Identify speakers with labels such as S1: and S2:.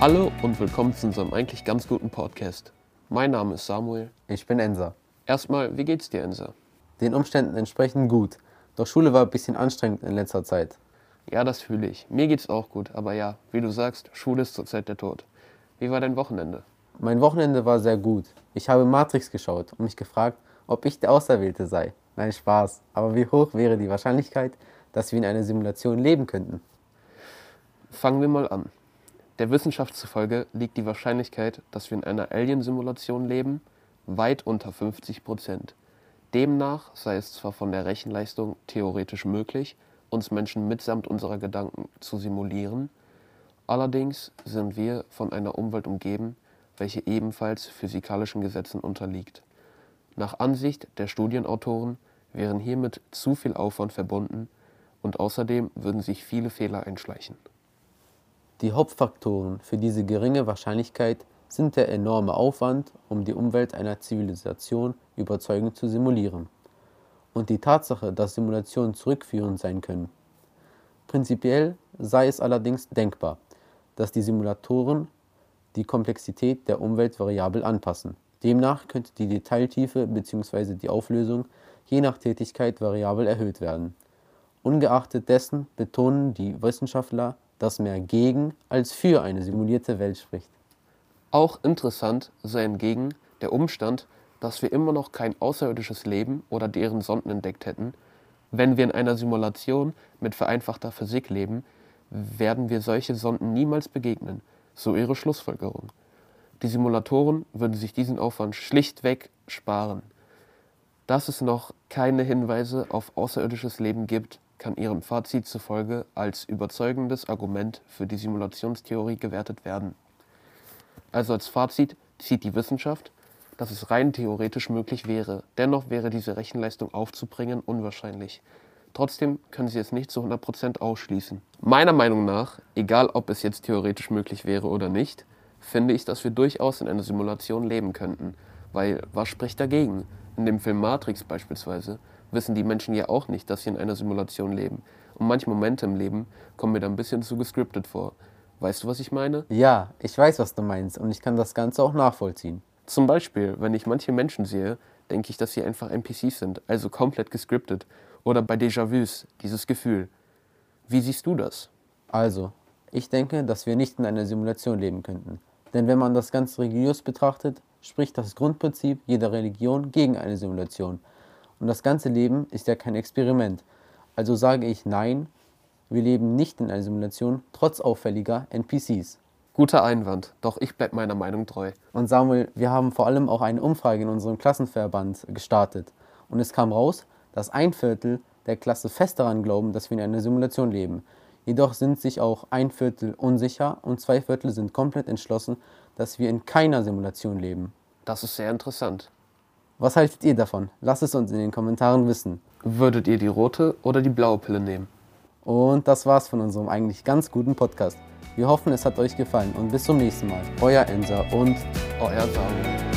S1: Hallo und willkommen zu unserem eigentlich ganz guten Podcast. Mein Name ist Samuel.
S2: Ich bin Ensa.
S1: Erstmal, wie geht's dir, Ensa?
S2: Den Umständen entsprechend gut. Doch Schule war ein bisschen anstrengend in letzter Zeit.
S1: Ja, das fühle ich. Mir geht's auch gut, aber ja, wie du sagst, Schule ist zurzeit der Tod. Wie war dein Wochenende?
S2: Mein Wochenende war sehr gut. Ich habe Matrix geschaut und mich gefragt, ob ich der Auserwählte sei. Nein, Spaß. Aber wie hoch wäre die Wahrscheinlichkeit, dass wir in einer Simulation leben könnten?
S1: Fangen wir mal an. Der Wissenschaft zufolge liegt die Wahrscheinlichkeit, dass wir in einer Alien-Simulation leben, weit unter 50 Prozent. Demnach sei es zwar von der Rechenleistung theoretisch möglich, uns Menschen mitsamt unserer Gedanken zu simulieren, allerdings sind wir von einer Umwelt umgeben, welche ebenfalls physikalischen Gesetzen unterliegt. Nach Ansicht der Studienautoren wären hiermit zu viel Aufwand verbunden und außerdem würden sich viele Fehler einschleichen.
S2: Die Hauptfaktoren für diese geringe Wahrscheinlichkeit sind der enorme Aufwand, um die Umwelt einer Zivilisation überzeugend zu simulieren, und die Tatsache, dass Simulationen zurückführend sein können. Prinzipiell sei es allerdings denkbar, dass die Simulatoren die Komplexität der Umwelt variabel anpassen. Demnach könnte die Detailtiefe bzw. die Auflösung je nach Tätigkeit variabel erhöht werden. Ungeachtet dessen betonen die Wissenschaftler das mehr gegen als für eine simulierte Welt spricht.
S1: Auch interessant sei hingegen der Umstand, dass wir immer noch kein außerirdisches Leben oder deren Sonden entdeckt hätten. Wenn wir in einer Simulation mit vereinfachter Physik leben, werden wir solche Sonden niemals begegnen, so ihre Schlussfolgerung. Die Simulatoren würden sich diesen Aufwand schlichtweg sparen. Dass es noch keine Hinweise auf außerirdisches Leben gibt, kann ihrem Fazit zufolge als überzeugendes Argument für die Simulationstheorie gewertet werden. Also als Fazit zieht die Wissenschaft, dass es rein theoretisch möglich wäre. Dennoch wäre diese Rechenleistung aufzubringen unwahrscheinlich. Trotzdem können sie es nicht zu 100% ausschließen. Meiner Meinung nach, egal ob es jetzt theoretisch möglich wäre oder nicht, finde ich, dass wir durchaus in einer Simulation leben könnten. Weil was spricht dagegen? In dem Film Matrix beispielsweise wissen die Menschen ja auch nicht, dass sie in einer Simulation leben. Und manche Momente im Leben kommen mir da ein bisschen zu gescriptet vor. Weißt du, was ich meine?
S2: Ja, ich weiß, was du meinst und ich kann das Ganze auch nachvollziehen.
S1: Zum Beispiel, wenn ich manche Menschen sehe, denke ich, dass sie einfach NPCs sind, also komplett gescriptet. Oder bei Déjà-vus, dieses Gefühl. Wie siehst du das?
S2: Also, ich denke, dass wir nicht in einer Simulation leben könnten. Denn wenn man das Ganze religiös betrachtet, spricht das Grundprinzip jeder Religion gegen eine Simulation. Und das ganze Leben ist ja kein Experiment. Also sage ich nein, wir leben nicht in einer Simulation, trotz auffälliger NPCs.
S1: Guter Einwand, doch ich bleibe meiner Meinung treu.
S2: Und Samuel, wir haben vor allem auch eine Umfrage in unserem Klassenverband gestartet. Und es kam raus, dass ein Viertel der Klasse fest daran glauben, dass wir in einer Simulation leben. Jedoch sind sich auch ein Viertel unsicher und zwei Viertel sind komplett entschlossen, dass wir in keiner Simulation leben.
S1: Das ist sehr interessant.
S2: Was haltet ihr davon? Lasst es uns in den Kommentaren wissen.
S1: Würdet ihr die rote oder die blaue Pille nehmen?
S2: Und das war's von unserem eigentlich ganz guten Podcast. Wir hoffen, es hat euch gefallen und bis zum nächsten Mal. Euer Ensa und
S1: euer Samuel.